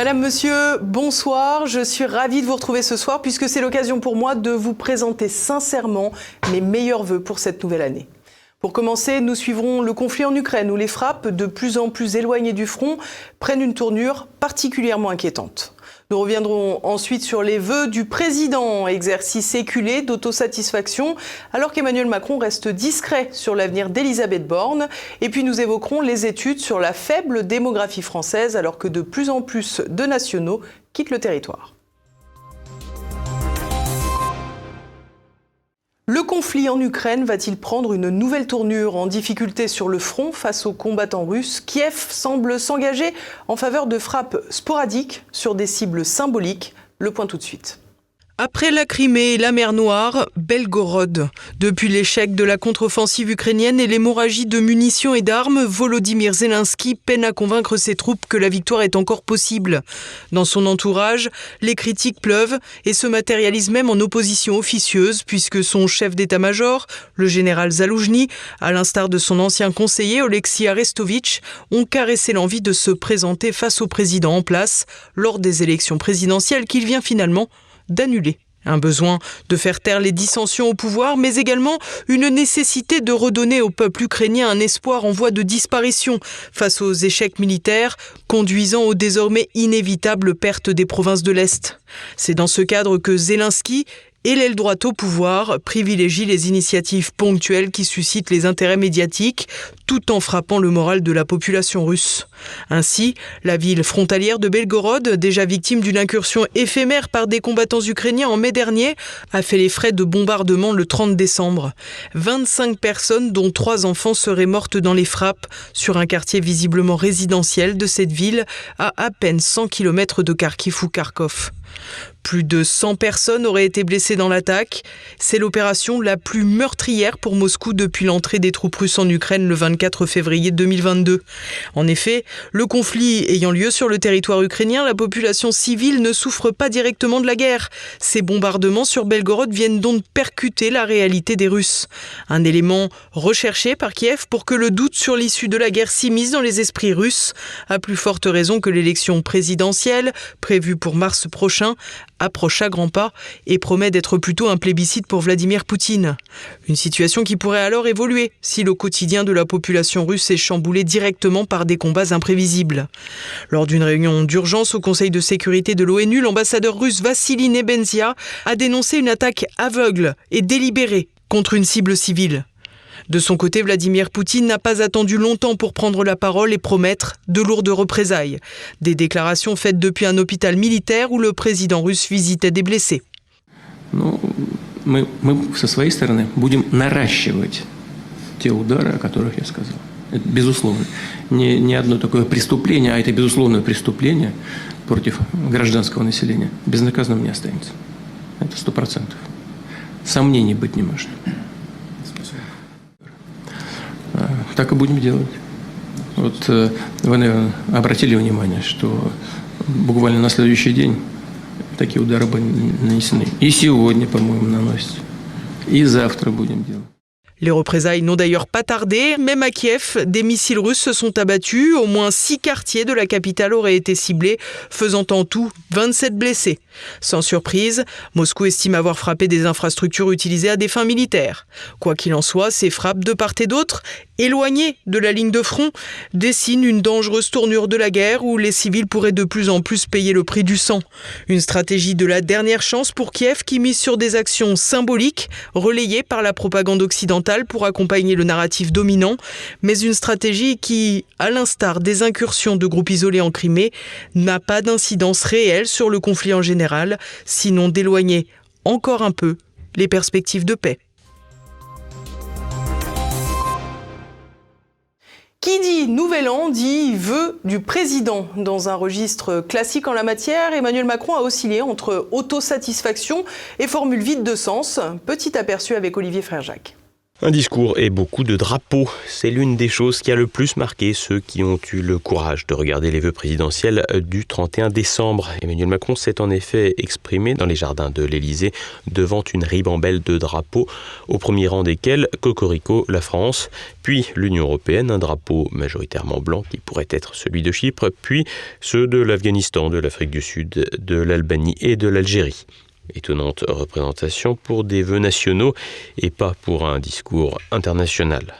Madame, Monsieur, bonsoir. Je suis ravie de vous retrouver ce soir puisque c'est l'occasion pour moi de vous présenter sincèrement mes meilleurs voeux pour cette nouvelle année. Pour commencer, nous suivrons le conflit en Ukraine où les frappes, de plus en plus éloignées du front, prennent une tournure particulièrement inquiétante. Nous reviendrons ensuite sur les vœux du président, exercice éculé d'autosatisfaction, alors qu'Emmanuel Macron reste discret sur l'avenir d'Elisabeth Borne. Et puis nous évoquerons les études sur la faible démographie française, alors que de plus en plus de nationaux quittent le territoire. Le conflit en Ukraine va-t-il prendre une nouvelle tournure en difficulté sur le front face aux combattants russes? Kiev semble s'engager en faveur de frappes sporadiques sur des cibles symboliques. Le point tout de suite. Après la Crimée et la mer Noire, Belgorod. Depuis l'échec de la contre-offensive ukrainienne et l'hémorragie de munitions et d'armes, Volodymyr Zelensky peine à convaincre ses troupes que la victoire est encore possible. Dans son entourage, les critiques pleuvent et se matérialisent même en opposition officieuse puisque son chef d'état-major, le général Zaloujny, à l'instar de son ancien conseiller Oleksiy Arestovitch, ont caressé l'envie de se présenter face au président en place lors des élections présidentielles qu'il vient finalement d'annuler. Un besoin de faire taire les dissensions au pouvoir, mais également une nécessité de redonner au peuple ukrainien un espoir en voie de disparition face aux échecs militaires, conduisant aux désormais inévitables pertes des provinces de l'Est. C'est dans ce cadre que Zelensky et l'aile droite au pouvoir privilégie les initiatives ponctuelles qui suscitent les intérêts médiatiques, tout en frappant le moral de la population russe. Ainsi, la ville frontalière de Belgorod, déjà victime d'une incursion éphémère par des combattants ukrainiens en mai dernier, a fait les frais de bombardement le 30 décembre. 25 personnes, dont trois enfants, seraient mortes dans les frappes sur un quartier visiblement résidentiel de cette ville, à à peine 100 km de Kharkiv ou Kharkov. Plus de 100 personnes auraient été blessées dans l'attaque. C'est l'opération la plus meurtrière pour Moscou depuis l'entrée des troupes russes en Ukraine le 24 février 2022. En effet, le conflit ayant lieu sur le territoire ukrainien, la population civile ne souffre pas directement de la guerre. Ces bombardements sur Belgorod viennent donc percuter la réalité des Russes. Un élément recherché par Kiev pour que le doute sur l'issue de la guerre s'immisce dans les esprits russes, à plus forte raison que l'élection présidentielle, prévue pour mars prochain, approche à grands pas et promet d'être plutôt un plébiscite pour Vladimir Poutine. Une situation qui pourrait alors évoluer si le quotidien de la population russe est chamboulé directement par des combats imprévisibles. Lors d'une réunion d'urgence au Conseil de sécurité de l'ONU, l'ambassadeur russe Vassili Nebenzia a dénoncé une attaque aveugle et délibérée contre une cible civile. De son côté, Vladimir Poutine n'a pas attendu longtemps pour prendre la parole et promettre de lourdes représailles. Des déclarations faites depuis un hôpital militaire où le président russe visitait des blessés. Ну, мы, мы со своей стороны будем наращивать те удары, о которых я сказал. Это безусловно. Не, не одно такое преступление, а это безусловное преступление против гражданского населения безнаказанным не останется. Это сто процентов. Сомнений быть не может. так и будем делать. Вот э, вы, наверное, обратили внимание, что буквально на следующий день такие удары были нанесены. И сегодня, по-моему, наносятся. И завтра будем делать. Les représailles n'ont d'ailleurs pas tardé. Même à Kiev, des missiles russes se sont abattus. Au moins six quartiers de la capitale auraient été ciblés, faisant en tout 27 blessés. Sans surprise, Moscou estime avoir frappé des infrastructures utilisées à des fins militaires. Quoi qu'il en soit, ces frappes de part et d'autre, éloignées de la ligne de front, dessinent une dangereuse tournure de la guerre où les civils pourraient de plus en plus payer le prix du sang. Une stratégie de la dernière chance pour Kiev qui mise sur des actions symboliques relayées par la propagande occidentale pour accompagner le narratif dominant, mais une stratégie qui, à l'instar des incursions de groupes isolés en Crimée, n'a pas d'incidence réelle sur le conflit en général sinon d'éloigner encore un peu les perspectives de paix. Qui dit Nouvel An dit vœu du président. Dans un registre classique en la matière, Emmanuel Macron a oscillé entre autosatisfaction et formule vide de sens. Petit aperçu avec Olivier Frère-Jacques. Un discours et beaucoup de drapeaux, c'est l'une des choses qui a le plus marqué ceux qui ont eu le courage de regarder les vœux présidentiels du 31 décembre. Emmanuel Macron s'est en effet exprimé dans les jardins de l'Élysée devant une ribambelle de drapeaux, au premier rang desquels Cocorico, la France, puis l'Union européenne, un drapeau majoritairement blanc qui pourrait être celui de Chypre, puis ceux de l'Afghanistan, de l'Afrique du Sud, de l'Albanie et de l'Algérie. Étonnante représentation pour des vœux nationaux et pas pour un discours international.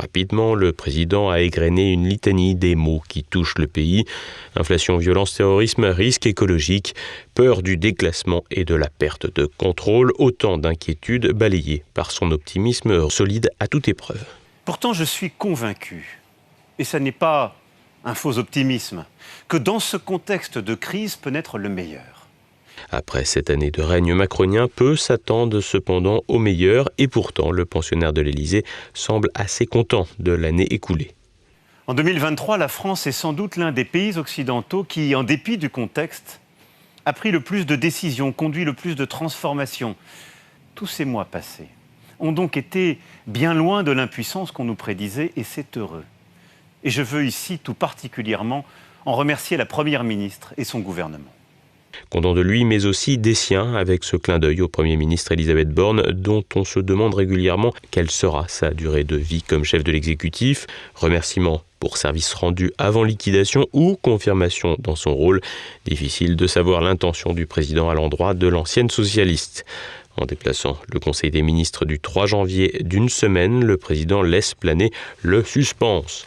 Rapidement, le président a égrené une litanie des mots qui touchent le pays. Inflation, violence, terrorisme, risque écologique, peur du déclassement et de la perte de contrôle, autant d'inquiétudes balayées par son optimisme solide à toute épreuve. Pourtant, je suis convaincu, et ce n'est pas un faux optimisme, que dans ce contexte de crise peut naître le meilleur. Après cette année de règne macronien, peu s'attendent cependant au meilleur et pourtant le pensionnaire de l'Élysée semble assez content de l'année écoulée. En 2023, la France est sans doute l'un des pays occidentaux qui, en dépit du contexte, a pris le plus de décisions, conduit le plus de transformations. Tous ces mois passés ont donc été bien loin de l'impuissance qu'on nous prédisait et c'est heureux. Et je veux ici tout particulièrement en remercier la Première ministre et son gouvernement. Content de lui, mais aussi des siens, avec ce clin d'œil au Premier ministre Elisabeth Borne, dont on se demande régulièrement quelle sera sa durée de vie comme chef de l'exécutif. Remerciements pour service rendu avant liquidation ou confirmation dans son rôle. Difficile de savoir l'intention du président à l'endroit de l'ancienne socialiste. En déplaçant le Conseil des ministres du 3 janvier d'une semaine, le président laisse planer le suspense.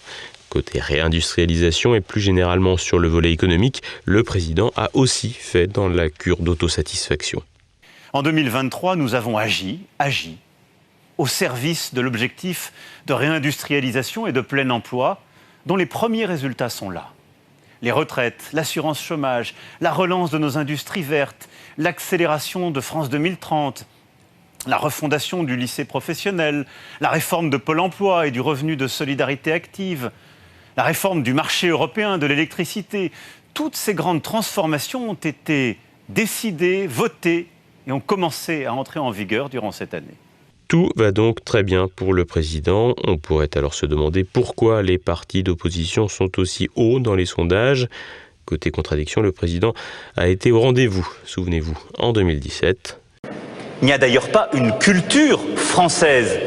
Côté réindustrialisation et plus généralement sur le volet économique, le président a aussi fait dans la cure d'autosatisfaction. En 2023, nous avons agi, agi, au service de l'objectif de réindustrialisation et de plein emploi, dont les premiers résultats sont là. Les retraites, l'assurance chômage, la relance de nos industries vertes, l'accélération de France 2030, la refondation du lycée professionnel, la réforme de Pôle emploi et du revenu de solidarité active, la réforme du marché européen de l'électricité, toutes ces grandes transformations ont été décidées, votées et ont commencé à entrer en vigueur durant cette année. Tout va donc très bien pour le président. On pourrait alors se demander pourquoi les partis d'opposition sont aussi hauts dans les sondages. Côté contradiction, le président a été au rendez-vous, souvenez-vous, en 2017. Il n'y a d'ailleurs pas une culture française.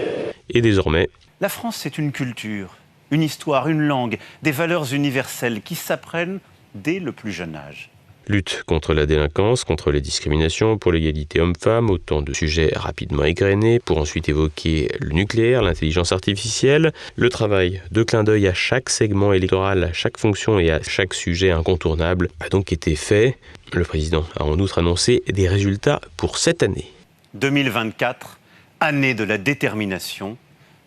Et désormais... La France, c'est une culture une histoire, une langue, des valeurs universelles qui s'apprennent dès le plus jeune âge. Lutte contre la délinquance, contre les discriminations, pour l'égalité homme-femme, autant de sujets rapidement égrenés, pour ensuite évoquer le nucléaire, l'intelligence artificielle, le travail de clin d'œil à chaque segment électoral, à chaque fonction et à chaque sujet incontournable a donc été fait. Le président a en outre annoncé des résultats pour cette année. 2024, année de la détermination,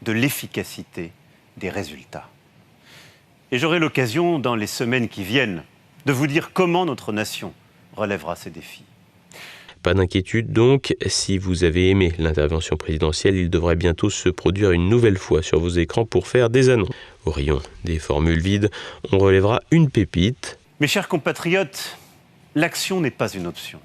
de l'efficacité des résultats. Et j'aurai l'occasion, dans les semaines qui viennent, de vous dire comment notre nation relèvera ces défis. Pas d'inquiétude donc, si vous avez aimé l'intervention présidentielle, il devrait bientôt se produire une nouvelle fois sur vos écrans pour faire des annonces. Au rayon des formules vides, on relèvera une pépite. Mes chers compatriotes, l'action n'est pas une option.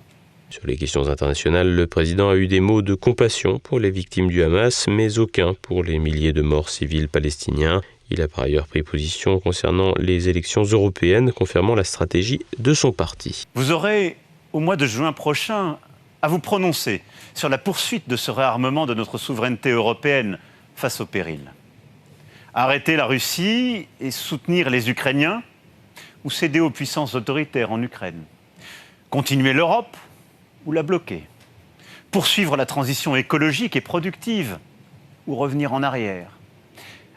Sur les questions internationales, le président a eu des mots de compassion pour les victimes du Hamas, mais aucun pour les milliers de morts civils palestiniens. Il a par ailleurs pris position concernant les élections européennes, confirmant la stratégie de son parti. Vous aurez, au mois de juin prochain, à vous prononcer sur la poursuite de ce réarmement de notre souveraineté européenne face au péril. Arrêter la Russie et soutenir les Ukrainiens ou céder aux puissances autoritaires en Ukraine. Continuer l'Europe ou la bloquer. Poursuivre la transition écologique et productive ou revenir en arrière.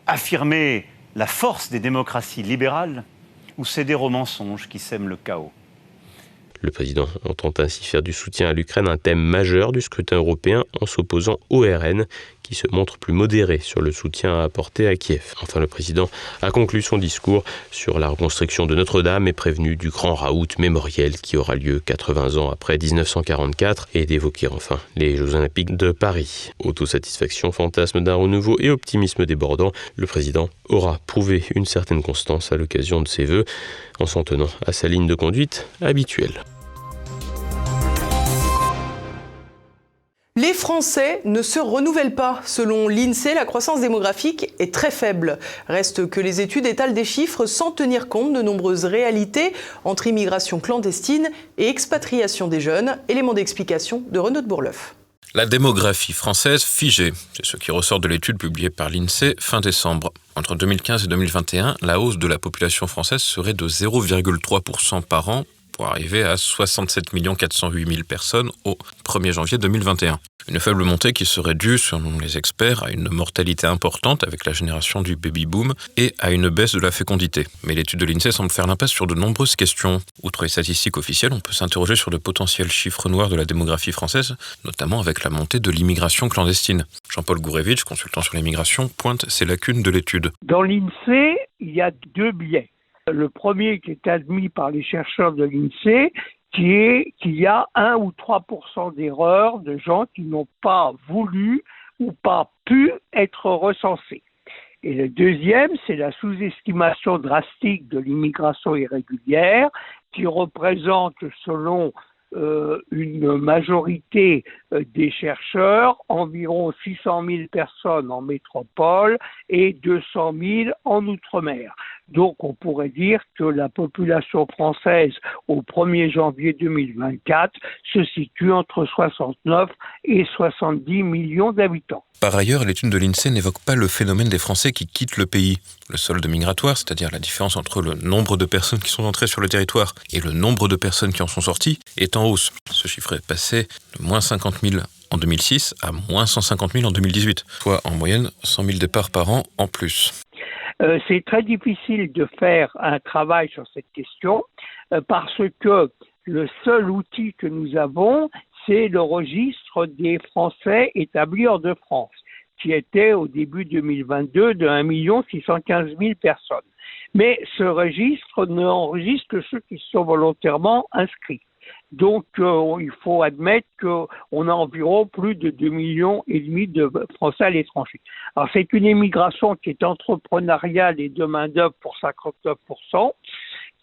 Affirmer la force des démocraties libérales ou céder aux mensonges qui sèment le chaos. Le président entend ainsi faire du soutien à l'Ukraine un thème majeur du scrutin européen en s'opposant au RN qui se montre plus modéré sur le soutien à apporter à Kiev. Enfin, le président a conclu son discours sur la reconstruction de Notre-Dame et prévenu du grand raout mémoriel qui aura lieu 80 ans après 1944 et d'évoquer enfin les Jeux Olympiques de Paris. Autosatisfaction, fantasme d'un renouveau et optimisme débordant, le président aura prouvé une certaine constance à l'occasion de ses vœux en s'en tenant à sa ligne de conduite habituelle. Les Français ne se renouvellent pas. Selon l'INSEE, la croissance démographique est très faible. Reste que les études étalent des chiffres sans tenir compte de nombreuses réalités entre immigration clandestine et expatriation des jeunes. Élément d'explication de Renaud de Bourleuf. La démographie française figée, c'est ce qui ressort de l'étude publiée par l'INSEE fin décembre. Entre 2015 et 2021, la hausse de la population française serait de 0,3% par an pour arriver à 67 408 000 personnes au 1er janvier 2021. Une faible montée qui serait due, selon les experts, à une mortalité importante avec la génération du baby-boom et à une baisse de la fécondité. Mais l'étude de l'INSEE semble faire l'impasse sur de nombreuses questions. Outre les statistiques officielles, on peut s'interroger sur de potentiels chiffres noirs de la démographie française, notamment avec la montée de l'immigration clandestine. Jean-Paul Gourevitch, consultant sur l'immigration, pointe ces lacunes de l'étude. Dans l'INSEE, il y a deux biais. Le premier qui est admis par les chercheurs de l'INSEE, qui est qu'il y a 1 ou 3% d'erreurs de gens qui n'ont pas voulu ou pas pu être recensés. Et le deuxième, c'est la sous-estimation drastique de l'immigration irrégulière, qui représente, selon euh, une majorité euh, des chercheurs, environ 600 000 personnes en métropole et 200 000 en outre-mer. Donc on pourrait dire que la population française au 1er janvier 2024 se situe entre 69 et 70 millions d'habitants. Par ailleurs, l'étude de l'INSEE n'évoque pas le phénomène des Français qui quittent le pays. Le solde migratoire, c'est-à-dire la différence entre le nombre de personnes qui sont entrées sur le territoire et le nombre de personnes qui en sont sorties, est en hausse. Ce chiffre est passé de moins 50 000 en 2006 à moins 150 000 en 2018, soit en moyenne 100 000 départs par an en plus. Euh, c'est très difficile de faire un travail sur cette question euh, parce que le seul outil que nous avons, c'est le registre des Français établis hors de France, qui était au début 2022 de 1 615 000 personnes. Mais ce registre n'enregistre que ceux qui sont volontairement inscrits. Donc, euh, il faut admettre qu'on a environ plus de 2 millions et demi de Français à l'étranger. Alors, c'est une immigration qui est entrepreneuriale et de main-d'œuvre pour 59%,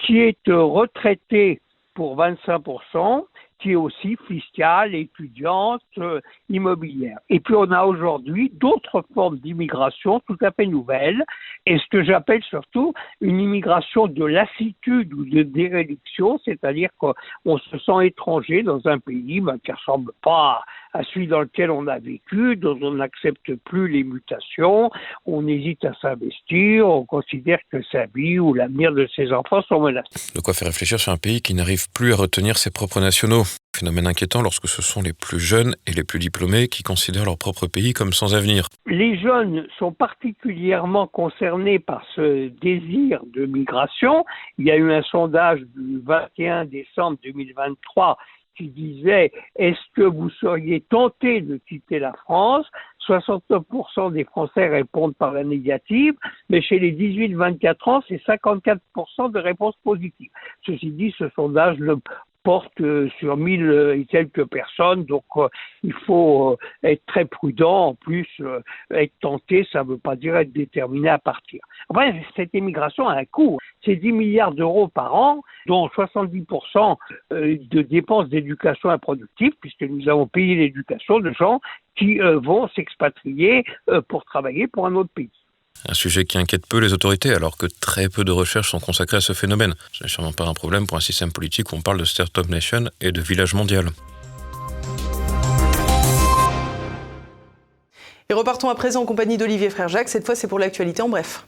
qui est euh, retraitée pour 25%, qui est aussi fiscale, étudiante, euh, immobilière. Et puis on a aujourd'hui d'autres formes d'immigration tout à fait nouvelles, et ce que j'appelle surtout une immigration de lassitude ou de déréduction, c'est-à-dire qu'on se sent étranger dans un pays ben, qui ne ressemble pas à celui dans lequel on a vécu, dont on n'accepte plus les mutations, on hésite à s'investir, on considère que sa vie ou l'avenir de ses enfants sont menacés. De quoi faire réfléchir sur un pays qui n'arrive plus à retenir ses propres nationaux. Phénomène inquiétant lorsque ce sont les plus jeunes et les plus diplômés qui considèrent leur propre pays comme sans avenir. Les jeunes sont particulièrement concernés par ce désir de migration. Il y a eu un sondage du 21 décembre 2023 qui disait est-ce que vous seriez tenté de quitter la France? 69% des Français répondent par la négative, mais chez les 18-24 ans, c'est 54% de réponses positives. Ceci dit, ce sondage ne porte euh, sur mille et quelques personnes, donc euh, il faut euh, être très prudent. En plus, être tenté, ça ne veut pas dire être déterminé à partir. Après, cette immigration a un coût. C'est 10 milliards d'euros par an, dont 70% de dépenses d'éducation improductive, puisque nous avons payé l'éducation de gens qui vont s'expatrier pour travailler pour un autre pays. Un sujet qui inquiète peu les autorités, alors que très peu de recherches sont consacrées à ce phénomène. Ce n'est sûrement pas un problème pour un système politique où on parle de Startup Nation et de village mondial. Et repartons à présent en compagnie d'Olivier Frère Jacques. Cette fois, c'est pour l'actualité en bref.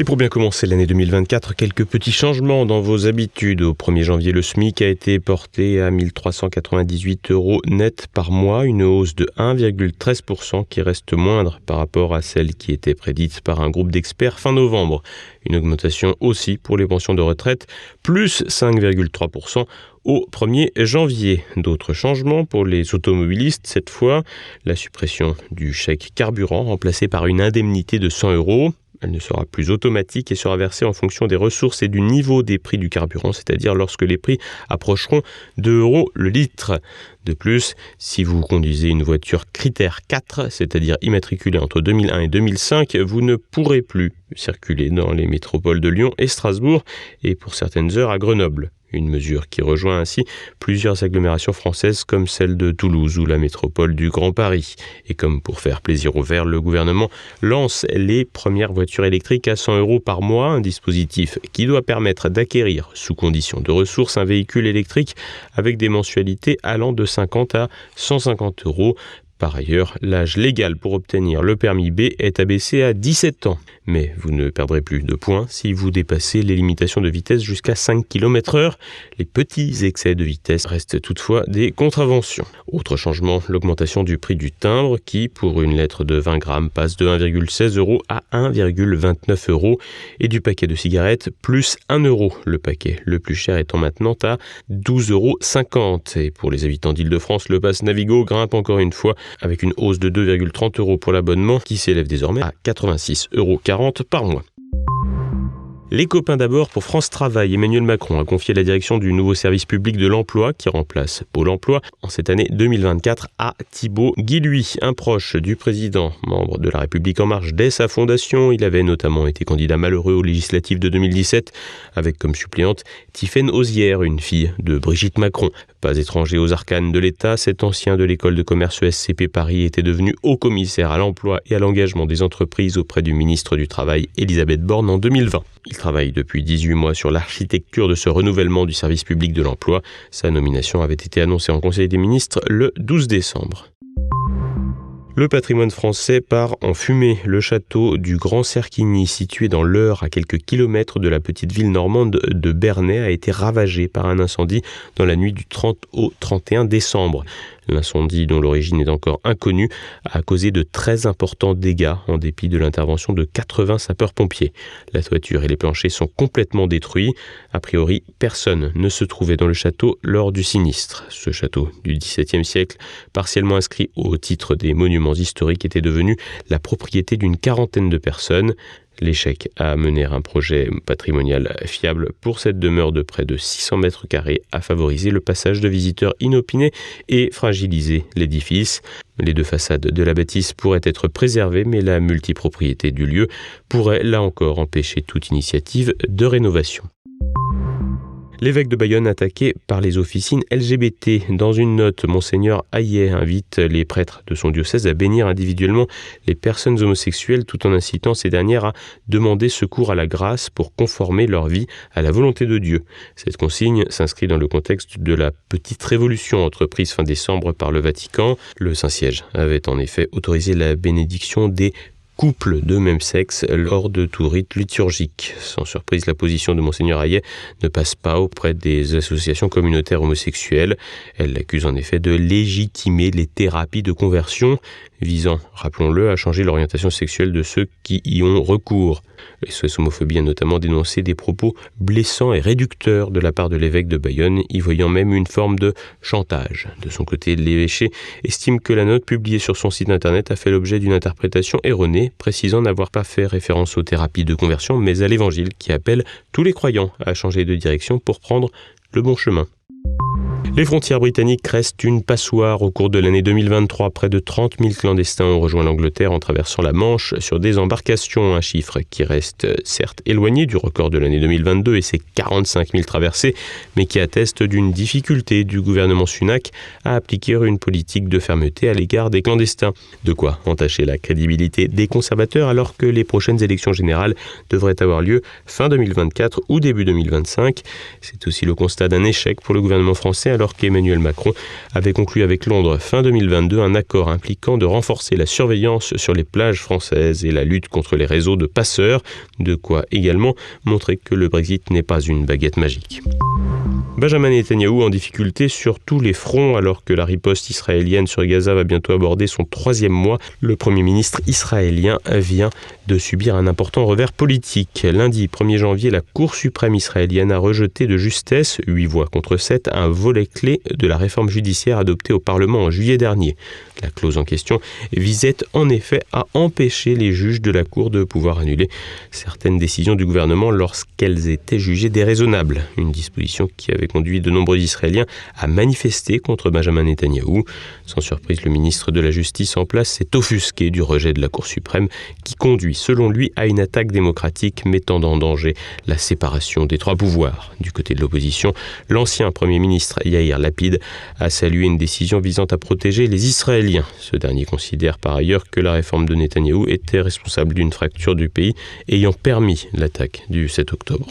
Et pour bien commencer l'année 2024, quelques petits changements dans vos habitudes. Au 1er janvier, le SMIC a été porté à 1398 euros net par mois, une hausse de 1,13% qui reste moindre par rapport à celle qui était prédite par un groupe d'experts fin novembre. Une augmentation aussi pour les pensions de retraite, plus 5,3% au 1er janvier. D'autres changements pour les automobilistes, cette fois la suppression du chèque carburant remplacé par une indemnité de 100 euros. Elle ne sera plus automatique et sera versée en fonction des ressources et du niveau des prix du carburant, c'est-à-dire lorsque les prix approcheront 2 euros le litre. De plus, si vous conduisez une voiture critère 4, c'est-à-dire immatriculée entre 2001 et 2005, vous ne pourrez plus circuler dans les métropoles de Lyon et Strasbourg et pour certaines heures à Grenoble. Une mesure qui rejoint ainsi plusieurs agglomérations françaises comme celle de Toulouse ou la métropole du Grand Paris. Et comme pour faire plaisir aux Verts, le gouvernement lance les premières voitures électriques à 100 euros par mois, un dispositif qui doit permettre d'acquérir, sous condition de ressources, un véhicule électrique avec des mensualités allant de 50 à 150 euros par ailleurs, l'âge légal pour obtenir le permis B est abaissé à 17 ans. Mais vous ne perdrez plus de points si vous dépassez les limitations de vitesse jusqu'à 5 km h Les petits excès de vitesse restent toutefois des contraventions. Autre changement, l'augmentation du prix du timbre qui, pour une lettre de 20 grammes, passe de 1,16 euros à 1,29 euros et du paquet de cigarettes plus 1 euro le paquet, le plus cher étant maintenant à 12,50 euros. Et pour les habitants d'Île-de-France, le pass Navigo grimpe encore une fois avec une hausse de 2,30 euros pour l'abonnement qui s'élève désormais à 86,40 euros par mois. Les copains d'abord pour France Travail. Emmanuel Macron a confié la direction du nouveau service public de l'emploi qui remplace Pôle emploi en cette année 2024 à Thibault Guilhuy, un proche du président, membre de la République en marche dès sa fondation. Il avait notamment été candidat malheureux aux législatives de 2017 avec comme suppléante Tiffaine Osière, une fille de Brigitte Macron. Pas étranger aux arcanes de l'État, cet ancien de l'école de commerce SCP Paris était devenu haut commissaire à l'emploi et à l'engagement des entreprises auprès du ministre du Travail Elisabeth Borne en 2020. Il travaille depuis 18 mois sur l'architecture de ce renouvellement du service public de l'emploi. Sa nomination avait été annoncée en Conseil des ministres le 12 décembre. Le patrimoine français part en fumée. Le château du Grand Cerquigny, situé dans l'Eure, à quelques kilomètres de la petite ville normande de Bernay, a été ravagé par un incendie dans la nuit du 30 au 31 décembre. L'incendie, dont l'origine est encore inconnue, a causé de très importants dégâts en dépit de l'intervention de 80 sapeurs-pompiers. La toiture et les planchers sont complètement détruits. A priori, personne ne se trouvait dans le château lors du sinistre. Ce château du XVIIe siècle, partiellement inscrit au titre des monuments historiques, était devenu la propriété d'une quarantaine de personnes. L'échec à mener un projet patrimonial fiable pour cette demeure de près de 600 mètres carrés a favorisé le passage de visiteurs inopinés et fragilisé l'édifice. Les deux façades de la bâtisse pourraient être préservées, mais la multipropriété du lieu pourrait là encore empêcher toute initiative de rénovation. L'évêque de Bayonne attaqué par les officines LGBT. Dans une note, Monseigneur Hayet invite les prêtres de son diocèse à bénir individuellement les personnes homosexuelles tout en incitant ces dernières à demander secours à la grâce pour conformer leur vie à la volonté de Dieu. Cette consigne s'inscrit dans le contexte de la petite révolution entreprise fin décembre par le Vatican. Le Saint-Siège avait en effet autorisé la bénédiction des couple de même sexe lors de tout rite liturgique. Sans surprise, la position de Monseigneur Hayet ne passe pas auprès des associations communautaires homosexuelles. Elle l'accuse en effet de légitimer les thérapies de conversion visant, rappelons-le, à changer l'orientation sexuelle de ceux qui y ont recours. SOS Homophobie a notamment dénoncé des propos blessants et réducteurs de la part de l'évêque de Bayonne, y voyant même une forme de chantage. De son côté, l'évêché estime que la note publiée sur son site internet a fait l'objet d'une interprétation erronée, précisant n'avoir pas fait référence aux thérapies de conversion, mais à l'évangile qui appelle tous les croyants à changer de direction pour prendre le bon chemin. Les frontières britanniques restent une passoire. Au cours de l'année 2023, près de 30 000 clandestins ont rejoint l'Angleterre en traversant la Manche sur des embarcations, un chiffre qui reste certes éloigné du record de l'année 2022 et ses 45 000 traversées, mais qui atteste d'une difficulté du gouvernement Sunak à appliquer une politique de fermeté à l'égard des clandestins. De quoi entacher la crédibilité des conservateurs alors que les prochaines élections générales devraient avoir lieu fin 2024 ou début 2025. C'est aussi le constat d'un échec pour le gouvernement français alors qu'Emmanuel Macron avait conclu avec Londres fin 2022 un accord impliquant de renforcer la surveillance sur les plages françaises et la lutte contre les réseaux de passeurs, de quoi également montrer que le Brexit n'est pas une baguette magique. Benjamin Netanyahu en difficulté sur tous les fronts alors que la riposte israélienne sur Gaza va bientôt aborder son troisième mois. Le Premier ministre israélien vient de subir un important revers politique. Lundi 1er janvier, la Cour suprême israélienne a rejeté de justesse, 8 voix contre 7, un volet clé de la réforme judiciaire adoptée au Parlement en juillet dernier. La clause en question visait en effet à empêcher les juges de la Cour de pouvoir annuler certaines décisions du gouvernement lorsqu'elles étaient jugées déraisonnables, une disposition qui avait conduit de nombreux Israéliens à manifester contre Benjamin Netanyahou. Sans surprise, le ministre de la Justice en place s'est offusqué du rejet de la Cour suprême qui conduit, selon lui, à une attaque démocratique mettant en danger la séparation des trois pouvoirs. Du côté de l'opposition, l'ancien Premier ministre Yair Lapid a salué une décision visant à protéger les Israéliens. Ce dernier considère par ailleurs que la réforme de Netanyahou était responsable d'une fracture du pays ayant permis l'attaque du 7 octobre.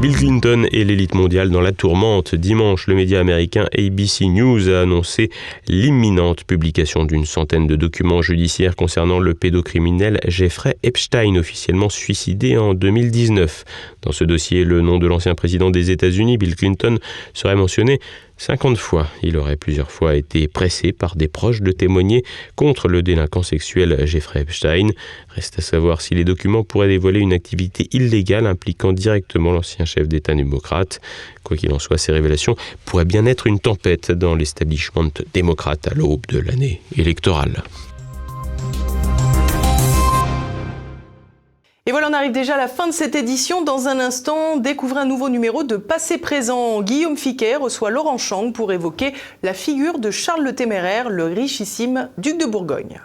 Bill Clinton et l'élite mondiale dans la tourmente. Dimanche, le média américain ABC News a annoncé l'imminente publication d'une centaine de documents judiciaires concernant le pédocriminel Jeffrey Epstein, officiellement suicidé en 2019. Dans ce dossier, le nom de l'ancien président des États-Unis, Bill Clinton, serait mentionné 50 fois. Il aurait plusieurs fois été pressé par des proches de témoigner contre le délinquant sexuel Jeffrey Epstein. Reste à savoir si les documents pourraient dévoiler une activité illégale impliquant directement l'ancien chef d'État démocrate. Quoi qu'il en soit, ces révélations pourraient bien être une tempête dans l'establishment démocrate à l'aube de l'année électorale. Et voilà, on arrive déjà à la fin de cette édition. Dans un instant, découvrez un nouveau numéro de Passé Présent. Guillaume Fiquet reçoit Laurent Chang pour évoquer la figure de Charles le Téméraire, le richissime duc de Bourgogne.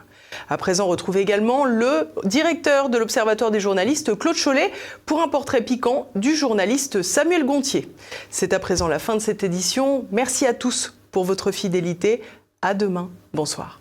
À présent, retrouvez également le directeur de l'Observatoire des journalistes, Claude Cholet, pour un portrait piquant du journaliste Samuel Gontier. C'est à présent la fin de cette édition. Merci à tous pour votre fidélité. À demain. Bonsoir.